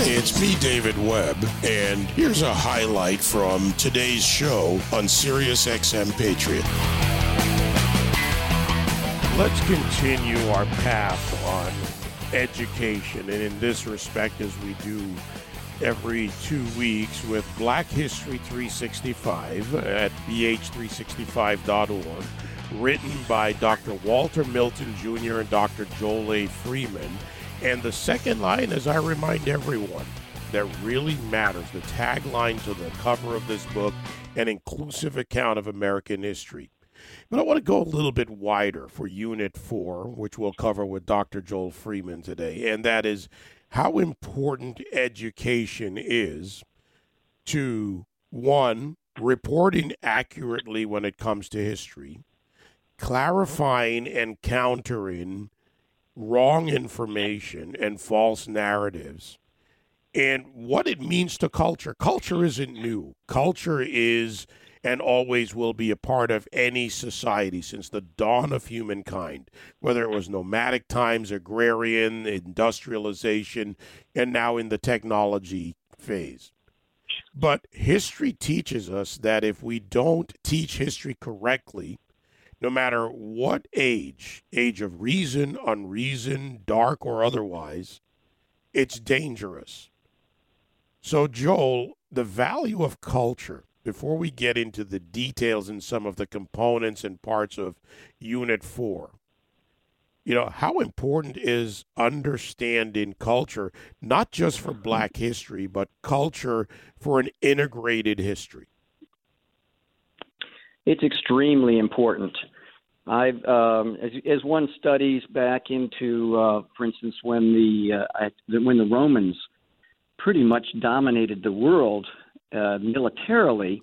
It's me, David Webb, and here's a highlight from today's show on Sirius XM Patriot. Let's continue our path on education, and in this respect, as we do every two weeks with Black History 365 at bh365.org, written by Dr. Walter Milton Jr. and Dr. Joel A. Freeman. And the second line, as I remind everyone, that really matters the tagline to the cover of this book an inclusive account of American history. But I want to go a little bit wider for Unit 4, which we'll cover with Dr. Joel Freeman today, and that is how important education is to one, reporting accurately when it comes to history, clarifying and countering wrong information and false narratives, and what it means to culture. Culture isn't new, culture is and always will be a part of any society since the dawn of humankind, whether it was nomadic times, agrarian, industrialization, and now in the technology phase. But history teaches us that if we don't teach history correctly, no matter what age, age of reason, unreason, dark or otherwise, it's dangerous. So, Joel, the value of culture before we get into the details and some of the components and parts of Unit 4, you know, how important is understanding culture, not just for black history, but culture for an integrated history? It's extremely important. I've, um, as, as one studies back into, uh, for instance, when the uh, when the Romans pretty much dominated the world uh, militarily,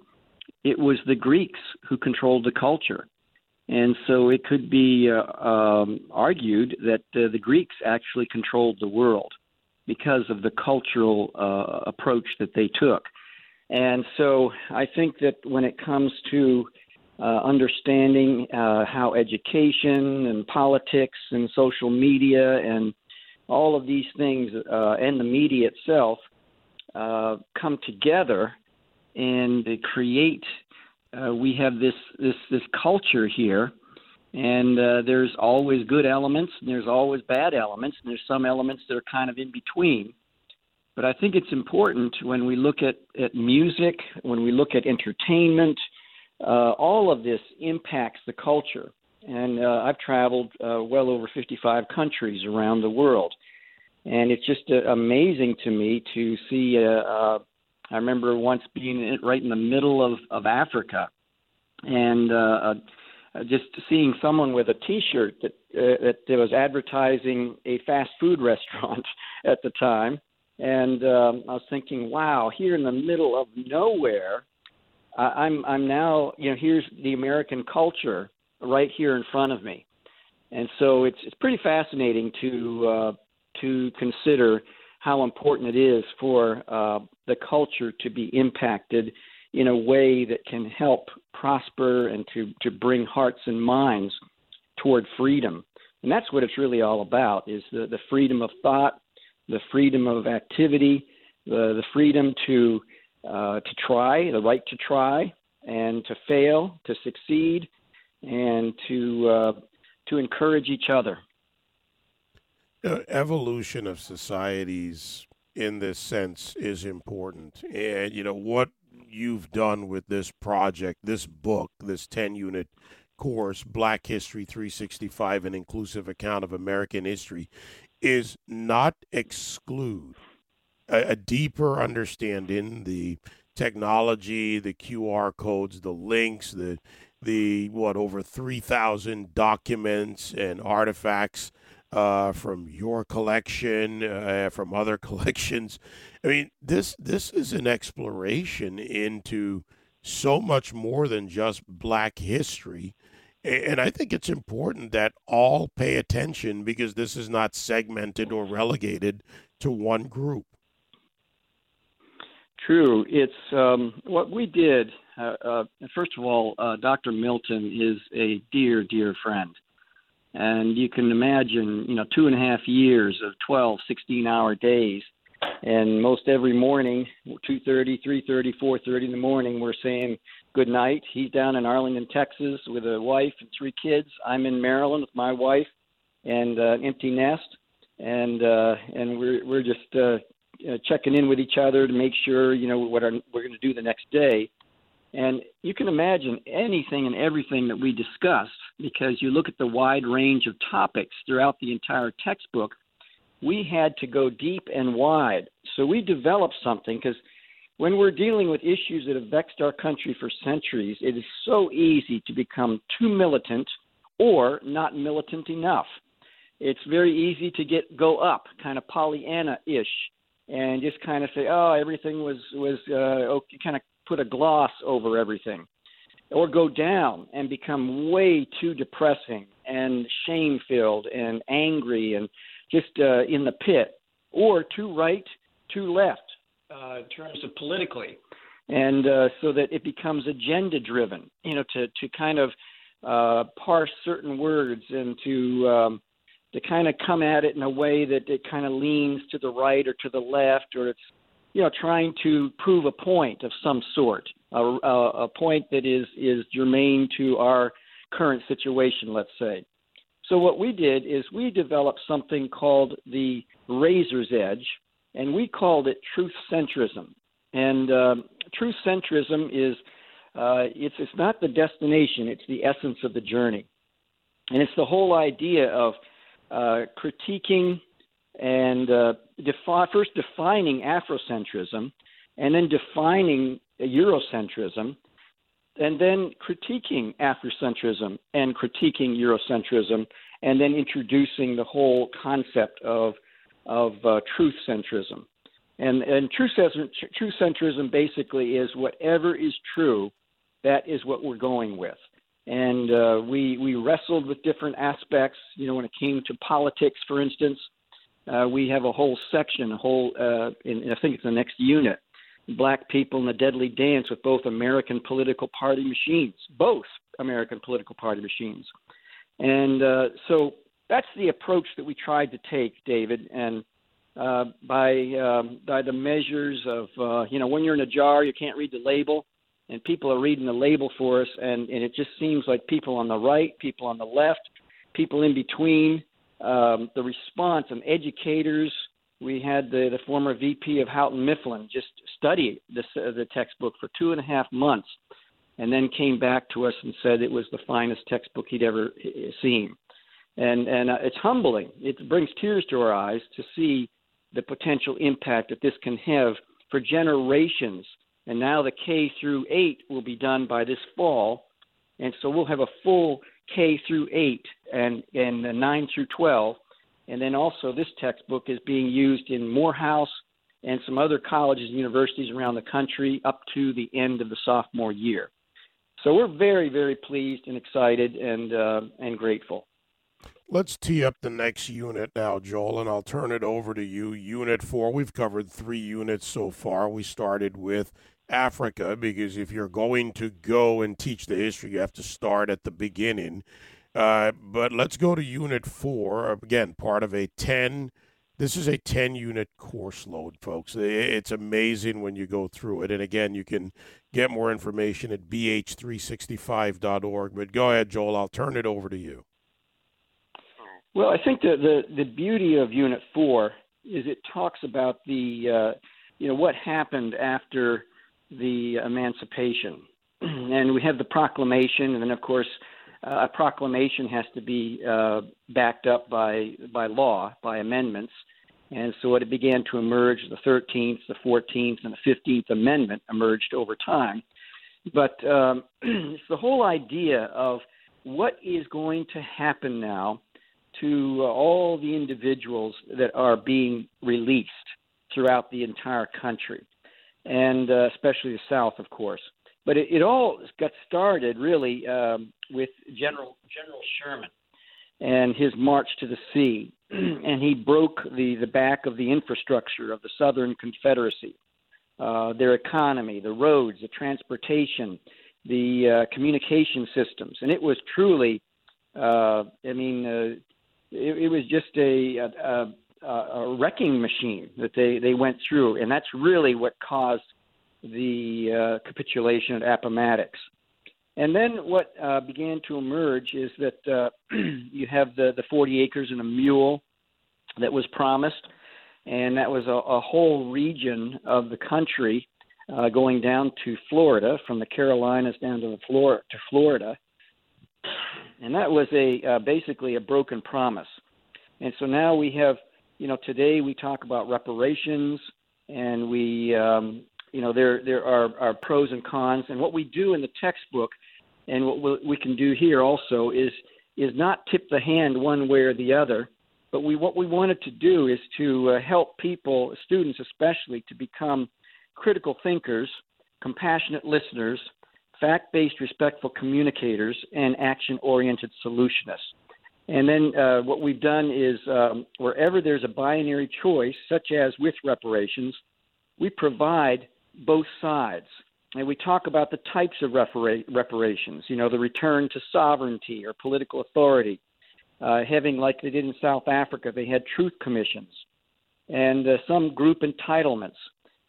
it was the Greeks who controlled the culture. And so it could be uh, um, argued that uh, the Greeks actually controlled the world because of the cultural uh, approach that they took. And so I think that when it comes to uh, understanding uh, how education and politics and social media and all of these things uh, and the media itself uh, come together and create. Uh, we have this this this culture here, and uh, there's always good elements, and there's always bad elements, and there's some elements that are kind of in between. But I think it's important when we look at, at music, when we look at entertainment, uh, all of this impacts the culture. And uh, I've traveled uh, well over 55 countries around the world and it's just uh, amazing to me to see. Uh, uh, I remember once being in, right in the middle of of Africa, and uh, uh, just seeing someone with a T-shirt that uh, that was advertising a fast food restaurant at the time, and um, I was thinking, wow, here in the middle of nowhere, I'm I'm now you know here's the American culture right here in front of me, and so it's it's pretty fascinating to uh, to consider how important it is for uh, the culture to be impacted in a way that can help prosper and to, to bring hearts and minds toward freedom. And that's what it's really all about is the, the freedom of thought, the freedom of activity, the, the freedom to uh, to try, the right to try, and to fail, to succeed, and to uh, to encourage each other uh, evolution of societies in this sense is important. And, you know, what you've done with this project, this book, this 10 unit course, Black History 365, an inclusive account of American history, is not exclude a, a deeper understanding the technology, the QR codes, the links, the the what over 3000 documents and artifacts uh, from your collection, uh, from other collections. I mean, this this is an exploration into so much more than just Black history. And I think it's important that all pay attention because this is not segmented or relegated to one group. True. It's um, what we did. Uh, uh, first of all, uh, Dr. Milton is a dear, dear friend. And you can imagine, you know, two and a half years of 12, 16 hour days And most every morning, 2:30, 3:30, 4:30 in the morning, we're saying good night. He's down in Arlington, Texas, with a wife and three kids. I'm in Maryland with my wife and uh, an empty nest, and uh, and we're we're just uh, uh, checking in with each other to make sure you know what our, we're going to do the next day. And you can imagine anything and everything that we discussed because you look at the wide range of topics throughout the entire textbook. We had to go deep and wide. So we developed something because when we're dealing with issues that have vexed our country for centuries, it is so easy to become too militant or not militant enough. It's very easy to get go up, kind of Pollyanna-ish, and just kind of say, "Oh, everything was was uh, okay," kind of put a gloss over everything, or go down and become way too depressing and shame-filled and angry and just uh, in the pit, or too right, too left uh, in terms of politically, and uh, so that it becomes agenda-driven. You know, to to kind of uh, parse certain words and to um, to kind of come at it in a way that it kind of leans to the right or to the left, or it's you know trying to prove a point of some sort, a, a, a point that is is germane to our current situation, let's say. So what we did is we developed something called the razor's edge, and we called it truth centrism. And uh, truth centrism is uh, it's it's not the destination; it's the essence of the journey, and it's the whole idea of uh, critiquing and uh, defi- first defining Afrocentrism, and then defining Eurocentrism, and then critiquing Afrocentrism and critiquing Eurocentrism, and then introducing the whole concept of of uh, truth centrism. And, and truth centrism basically is whatever is true, that is what we're going with and uh, we we wrestled with different aspects. You know, when it came to politics, for instance, uh, we have a whole section, a whole, uh, in, I think it's the next unit, black people in the deadly dance with both American political party machines, both American political party machines, and uh, so that's the approach that we tried to take, David, and. Uh, by um, by the measures of uh, you know when you're in a jar you can't read the label and people are reading the label for us, and, and it just seems like people on the right, people on the left, people in between, um, the response and educators. We had the, the former VP of Houghton Mifflin just study this, uh, the textbook for two and a half months, and then came back to us and said it was the finest textbook he'd ever seen. And and uh, it's humbling. It brings tears to our eyes to see the potential impact that this can have for generations and now the K through 8 will be done by this fall. And so we'll have a full K through 8 and, and 9 through 12. And then also, this textbook is being used in Morehouse and some other colleges and universities around the country up to the end of the sophomore year. So we're very, very pleased and excited and, uh, and grateful. Let's tee up the next unit now, Joel, and I'll turn it over to you. Unit four, we've covered three units so far. We started with Africa because if you're going to go and teach the history, you have to start at the beginning. Uh, but let's go to Unit 4. Again, part of a 10. This is a 10 unit course load, folks. It's amazing when you go through it. And again, you can get more information at bh365.org. But go ahead, Joel. I'll turn it over to you. Well, I think the, the, the beauty of Unit 4 is it talks about the, uh, you know, what happened after the emancipation. and we have the proclamation, and then, of course, uh, a proclamation has to be uh, backed up by, by law, by amendments. And so it began to emerge. The 13th, the 14th, and the 15th Amendment emerged over time. But um, it's the whole idea of what is going to happen now to uh, all the individuals that are being released throughout the entire country and uh, especially the South, of course. But it, it all got started really um, with General General Sherman and his march to the sea, and he broke the the back of the infrastructure of the Southern Confederacy, uh, their economy, the roads, the transportation, the uh, communication systems, and it was truly, uh, I mean, uh, it, it was just a, a, a wrecking machine that they they went through, and that's really what caused the uh, capitulation at Appomattox. And then what uh, began to emerge is that uh, you have the, the 40 acres and a mule that was promised, and that was a, a whole region of the country uh, going down to Florida, from the Carolinas down to the Flor- to Florida, and that was a uh, basically a broken promise. And so now we have, you know, today we talk about reparations, and we, um, you know, there there are, are pros and cons, and what we do in the textbook, and what we can do here also is is not tip the hand one way or the other, but we what we wanted to do is to uh, help people, students especially, to become critical thinkers, compassionate listeners, fact based, respectful communicators, and action oriented solutionists. And then uh, what we've done is um, wherever there's a binary choice, such as with reparations, we provide both sides. And we talk about the types of repara- reparations, you know, the return to sovereignty or political authority. Uh, having, like they did in South Africa, they had truth commissions and uh, some group entitlements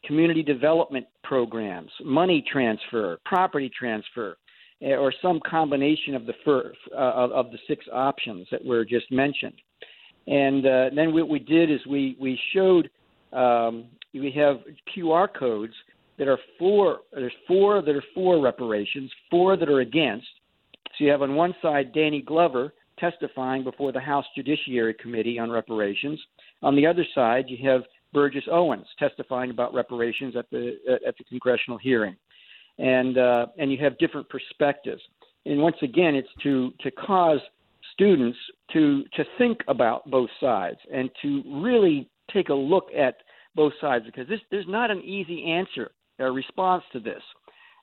community development programs, money transfer, property transfer, or some combination of the fir- uh, of the six options that were just mentioned. And uh, then what we did is we we showed um, we have QR codes that are for there's four that are for reparations, four that are against. So you have on one side Danny Glover testifying before the House Judiciary Committee on reparations. On the other side, you have Burgess Owens testifying about reparations at the at the congressional hearing, and uh, and you have different perspectives. And once again, it's to to cause students to to think about both sides and to really take a look at both sides because this there's not an easy answer or response to this.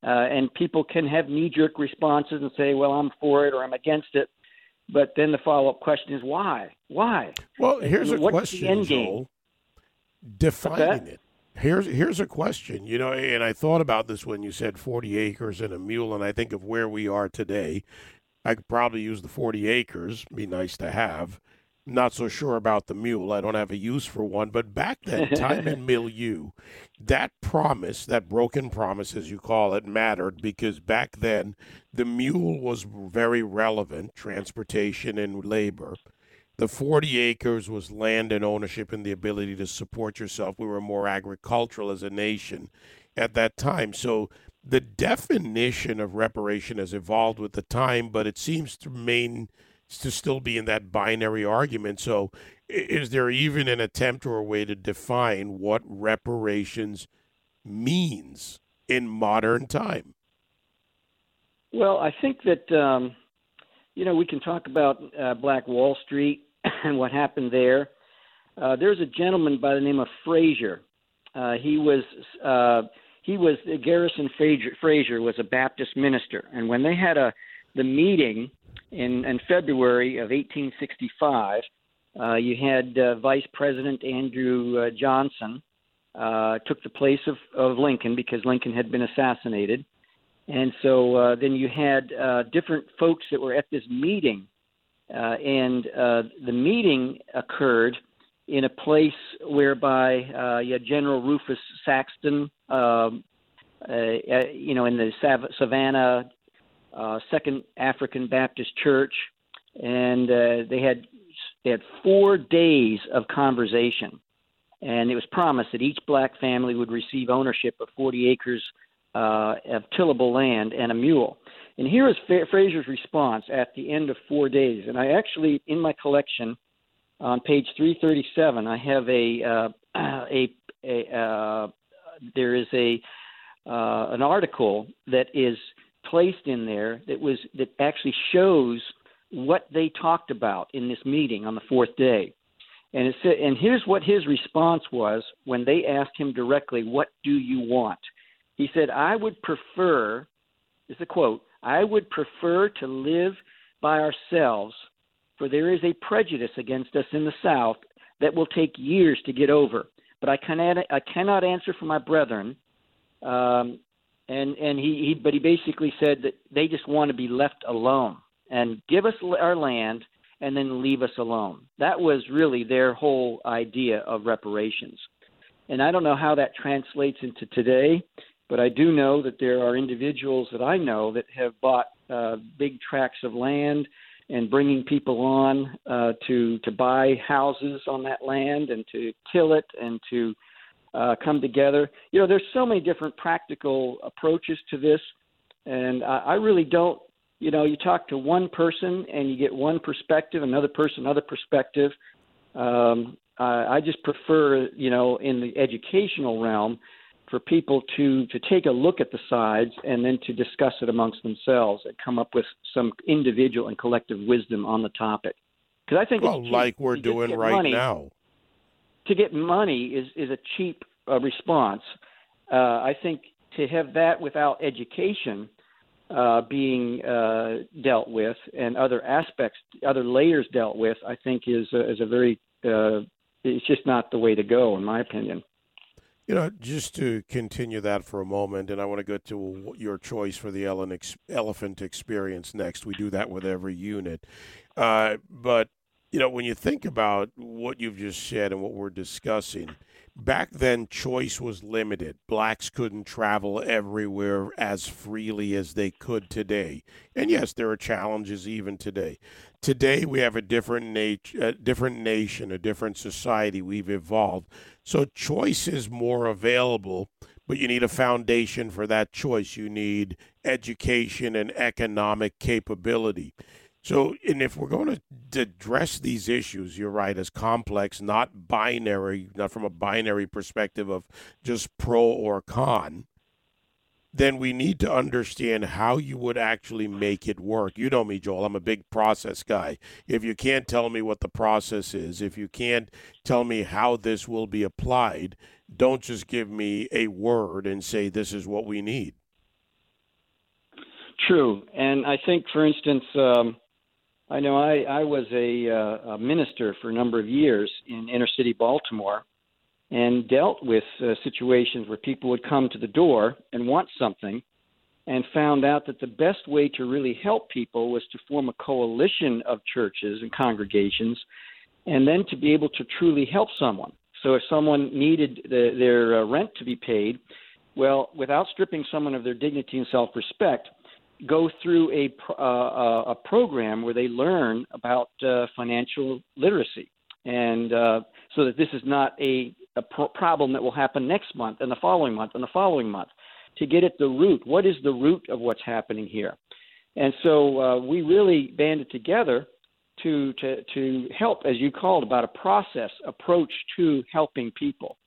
Uh, and people can have knee-jerk responses and say, "Well, I'm for it" or "I'm against it," but then the follow-up question is, "Why? Why?" Well, here's a What's question, the end game? Joel defining it. Here's here's a question, you know, and I thought about this when you said 40 acres and a mule, and I think of where we are today. I could probably use the 40 acres, be nice to have. Not so sure about the mule. I don't have a use for one. But back then, time and milieu, that promise, that broken promise, as you call it, mattered because back then the mule was very relevant, transportation and labor the 40 acres was land and ownership and the ability to support yourself. We were more agricultural as a nation at that time. So the definition of reparation has evolved with the time, but it seems to remain to still be in that binary argument. So is there even an attempt or a way to define what reparations means in modern time? Well, I think that um, you know we can talk about uh, Black Wall Street and what happened there. Uh, there's a gentleman by the name of Frazier. Uh, he was uh, he was Garrison Frazier, Frazier was a Baptist minister, and when they had a the meeting in, in February of 1865, uh, you had uh, Vice President Andrew uh, Johnson uh, took the place of, of Lincoln because Lincoln had been assassinated, and so uh, then you had uh, different folks that were at this meeting uh, and uh, the meeting occurred in a place whereby uh, General Rufus Saxton, um, uh, uh, you know, in the Sav- Savannah uh, Second African Baptist Church, and they had they had four days of conversation, and it was promised that each black family would receive ownership of 40 acres of tillable land and a mule. And here is Frazier's response at the end of four days. And I actually, in my collection, on page 337, I have a uh, a, a uh, there is a uh, an article that is placed in there that was that actually shows what they talked about in this meeting on the fourth day. And it said, and here's what his response was when they asked him directly, "What do you want?" He said, "I would prefer." Is a quote. I would prefer to live by ourselves, for there is a prejudice against us in the South that will take years to get over. But I cannot, I cannot answer for my brethren. Um, and and he, he, but he basically said that they just want to be left alone and give us our land and then leave us alone. That was really their whole idea of reparations. And I don't know how that translates into today, but I do know that there are individuals that I know that have bought uh, big tracts of land and bringing people on uh, to to buy houses on that land and to till it and to uh, come together. You know, there's so many different practical approaches to this, and I, I really don't. You know, you talk to one person and you get one perspective, another person another perspective. Um, I, I just prefer, you know, in the educational realm, for people to to take a look at the sides and then to discuss it amongst themselves and come up with some individual and collective wisdom on the topic. Because I think well, like we're doing right now. To get money is is a cheap uh, response. Uh, I think to have that without education uh, being uh, dealt with and other aspects, other layers dealt with, I think is a, is a very uh, it's just not the way to go, in my opinion. You know, just to continue that for a moment, and I want to go to your choice for the elephant experience next. We do that with every unit. Uh, but, you know, when you think about what you've just said and what we're discussing, back then choice was limited. Blacks couldn't travel everywhere as freely as they could today. And yes, there are challenges even today. Today we have a different nat- a different nation, a different society. We've evolved. So choice is more available, but you need a foundation for that choice. You need education and economic capability. So, and if we're going to address these issues, you're right, as complex, not binary, not from a binary perspective of just pro or con, then we need to understand how you would actually make it work. You know me, Joel. I'm a big process guy. If you can't tell me what the process is, if you can't tell me how this will be applied, don't just give me a word and say this is what we need. True. And I think, for instance, um, I know I, I was a, uh, a minister for a number of years in inner city Baltimore and dealt with uh, situations where people would come to the door and want something and found out that the best way to really help people was to form a coalition of churches and congregations and then to be able to truly help someone. So if someone needed the, their uh, rent to be paid, well, without stripping someone of their dignity and self respect, go through a, uh, a program where they learn about uh, financial literacy. And uh, so that this is not a a pro- problem that will happen next month and the following month and the following month to get at the root. What is the root of what's happening here? And so uh, we really banded together to, to, to help, as you called, about a process approach to helping people.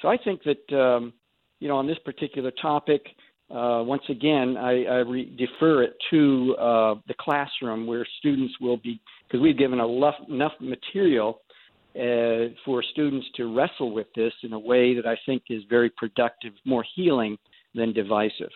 So I think that, um, you know, on this particular topic, uh, once again, I, I re- defer it to uh, the classroom where students will be, because we've given enough, enough material uh, for students to wrestle with this in a way that I think is very productive, more healing than divisive.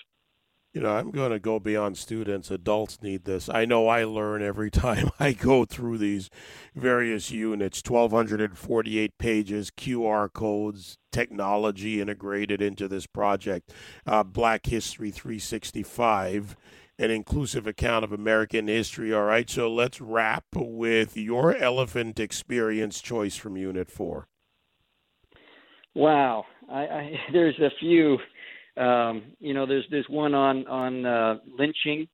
You know, I'm going to go beyond students. Adults need this. I know I learn every time I go through these various units 1,248 pages, QR codes, technology integrated into this project, uh, Black History 365 an inclusive account of American history. All right, so let's wrap with your elephant experience choice from Unit 4. Wow, I, I, there's a few. Um, you know, there's there's one on on uh, lynching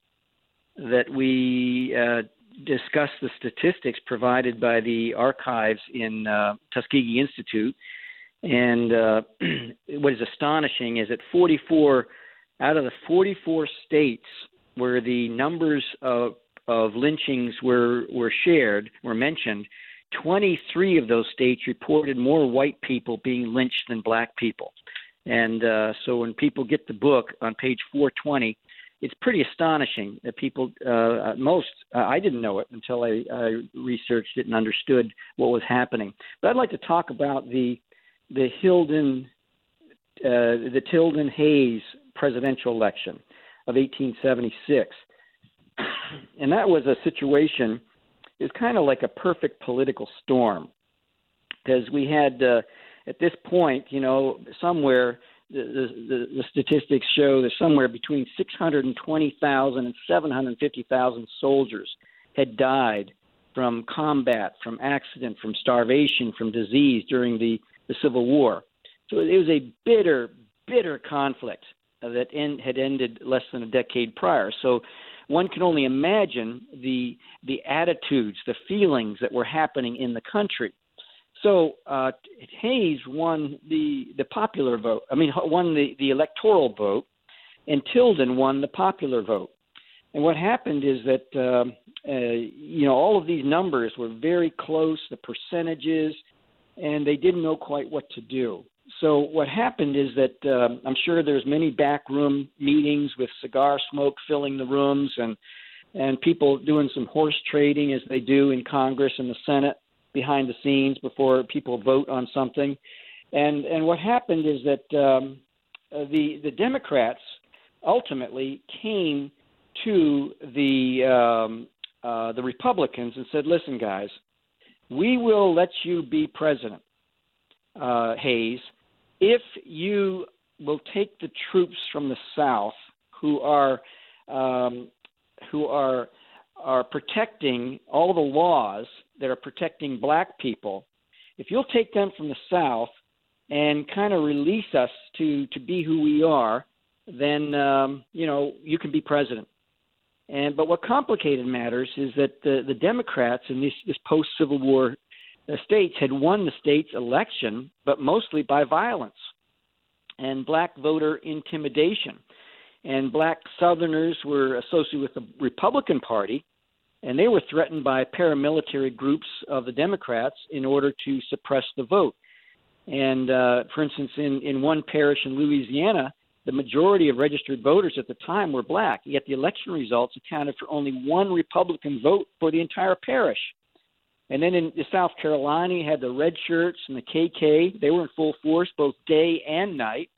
that we uh, discuss the statistics provided by the archives in uh, Tuskegee Institute, and uh, what is astonishing is that 44 out of the 44 states where the numbers of of lynchings were were shared were mentioned 23 of those states reported more white people being lynched than black people and uh, so when people get the book on page 420 it's pretty astonishing that people uh, most uh, i didn't know it until I, I researched it and understood what was happening but i'd like to talk about the the hilden uh, the tilden hayes presidential election of 1876. And that was a situation, it was kind of like a perfect political storm because we had, uh, at this point, you know, somewhere, the, the, the statistics show that somewhere between 620,000 and 750,000 soldiers had died from combat, from accident, from starvation, from disease during the, the Civil War. So it was a bitter, bitter conflict that end, had ended less than a decade prior. So one can only imagine the the attitudes, the feelings that were happening in the country. So uh, Hayes won the the popular vote. I mean, won the the electoral vote, and Tilden won the popular vote. And what happened is that um, uh, you know all of these numbers were very close, the percentages, and they didn't know quite what to do. So what happened is that um, I'm sure there's many backroom meetings with cigar smoke filling the rooms and and people doing some horse trading as they do in Congress and the Senate behind the scenes before people vote on something. And and what happened is that um, uh, the the Democrats ultimately came to the um, uh, the Republicans and said, "Listen, guys, we will let you be president, uh, Hayes, if you will take the troops from the South who are um, who are are protecting all the laws that are protecting black people, if you'll take them from the South and kind of release us to to be who we are, then um, you know you can be president. And but what complicated matters is that the the Democrats in this this post Civil War uh, states had won the state's election, but mostly by violence and black voter intimidation. And black Southerners were associated with the Republican Party, and they were threatened by paramilitary groups of the Democrats in order to suppress the vote. And uh, for instance, in, in one parish in Louisiana, the majority of registered voters at the time were black, yet the election results accounted for only one Republican vote for the entire parish. And then in South Carolina, you had the red shirts and the KK. They were in full force both day and night,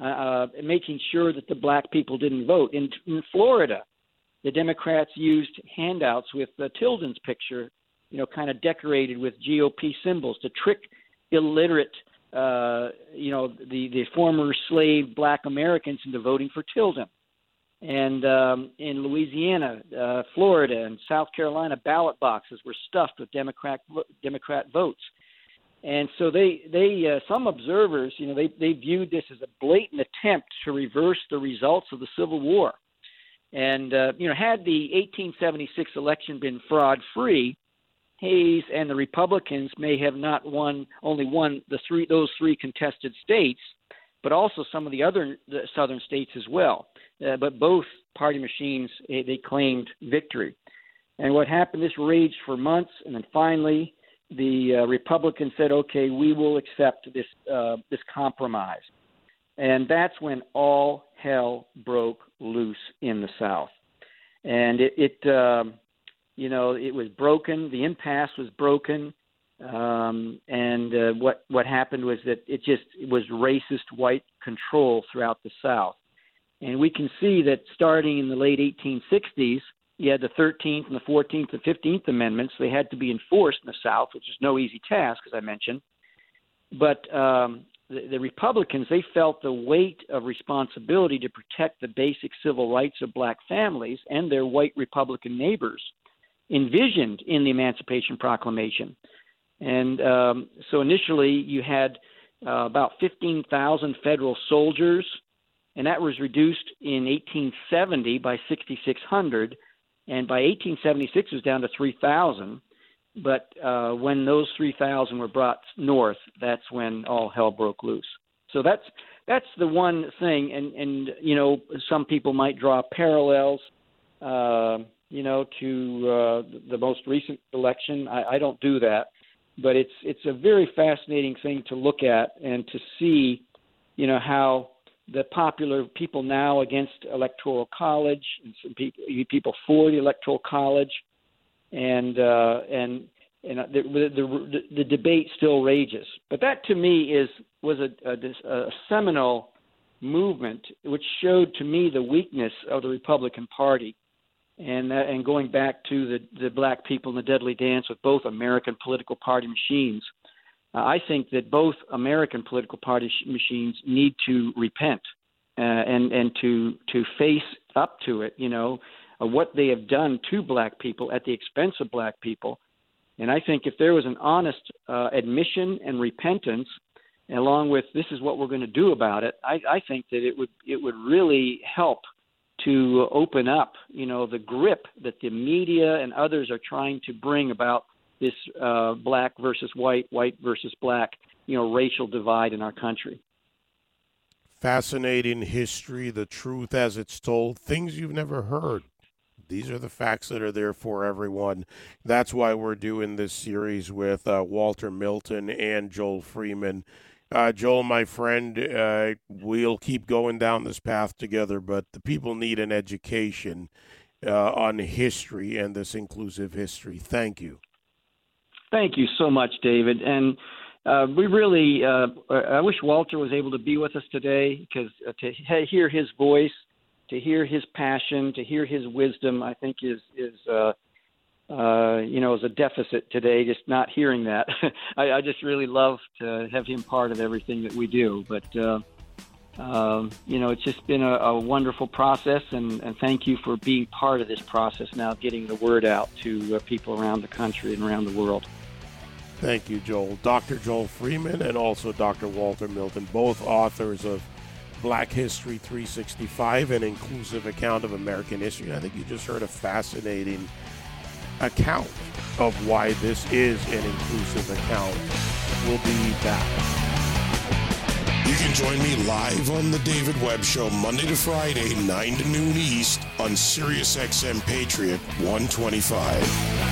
uh, uh, making sure that the black people didn't vote. In, in Florida, the Democrats used handouts with uh, Tilden's picture, you know, kind of decorated with GOP symbols to trick illiterate, uh, you know, the, the former slave black Americans into voting for Tilden. And um, in Louisiana, uh, Florida, and South Carolina, ballot boxes were stuffed with Democrat Democrat votes. And so they, they, uh, some observers, you know, they, they viewed this as a blatant attempt to reverse the results of the Civil War. And uh, you know, had the 1876 election been fraud-free, Hayes and the Republicans may have not won only won the three those three contested states, but also some of the other the southern states as well. Uh, but both party machines eh, they claimed victory. And what happened? This raged for months, and then finally, the uh, Republicans said, "Okay, we will accept this uh, this compromise." And that's when all hell broke loose in the South, and it, it um, you know, it was broken. The impasse was broken. Um, and uh, what what happened was that it just it was racist white control throughout the South, and we can see that starting in the late 1860s, you had the 13th and the 14th and 15th Amendments. They had to be enforced in the South, which is no easy task, as I mentioned. But um, the, the Republicans they felt the weight of responsibility to protect the basic civil rights of black families and their white Republican neighbors envisioned in the Emancipation Proclamation. And um, so initially, you had uh, about 15,000 federal soldiers, and that was reduced in 1870 by 6,600, and by 1876 it was down to 3,000. But uh, when those 3,000 were brought north, that's when all hell broke loose. So that's that's the one thing, and and you know some people might draw parallels, uh, you know, to uh, the most recent election. I, I don't do that but it's it's a very fascinating thing to look at and to see, you know, how the popular people now against electoral college and some people people for the electoral college, and uh, and and the, the, the the debate still rages. But that to me is was a, a, a seminal movement which showed to me the weakness of the Republican Party and that, and going back to the the black people in the deadly dance with both American political party machines, uh, I think that both American political party sh- machines need to repent uh, and and to to face up to it. You know uh, what they have done to black people at the expense of black people, And I think if there was an honest uh, admission and repentance, along with this is what we're going to do about it, I, I think that it would it would really help to open up, you know, the grip that the media and others are trying to bring about this uh, black versus white, white versus black, you know, racial divide in our country. Fascinating history, the truth as it's told, things you've never heard. These are the facts that are there for everyone. That's why we're doing this series with uh, Walter Milton and Joel Freeman. Uh, Joel, my friend, uh, we'll keep going down this path together, but the people need an education uh, on history and this inclusive history. Thank you. Thank you so much, David. And uh, we really, uh, I wish Walter was able to be with us today because uh, to hear his voice, to hear his passion, to hear his wisdom, I think is is uh, uh, you know is a deficit today. Just not hearing that, I, I just really love to have him part of everything that we do. But uh, um, you know, it's just been a, a wonderful process, and, and, thank you for being part of this process now, getting the word out to uh, people around the country and around the world. Thank you, Joel. Dr. Joel Freeman and also Dr. Walter Milton, both authors of Black History 365, an inclusive account of American history. I think you just heard a fascinating account of why this is an inclusive account. We'll be back. You can join me live on the David Webb Show Monday to Friday, 9 to noon East on SiriusXM Patriot 125.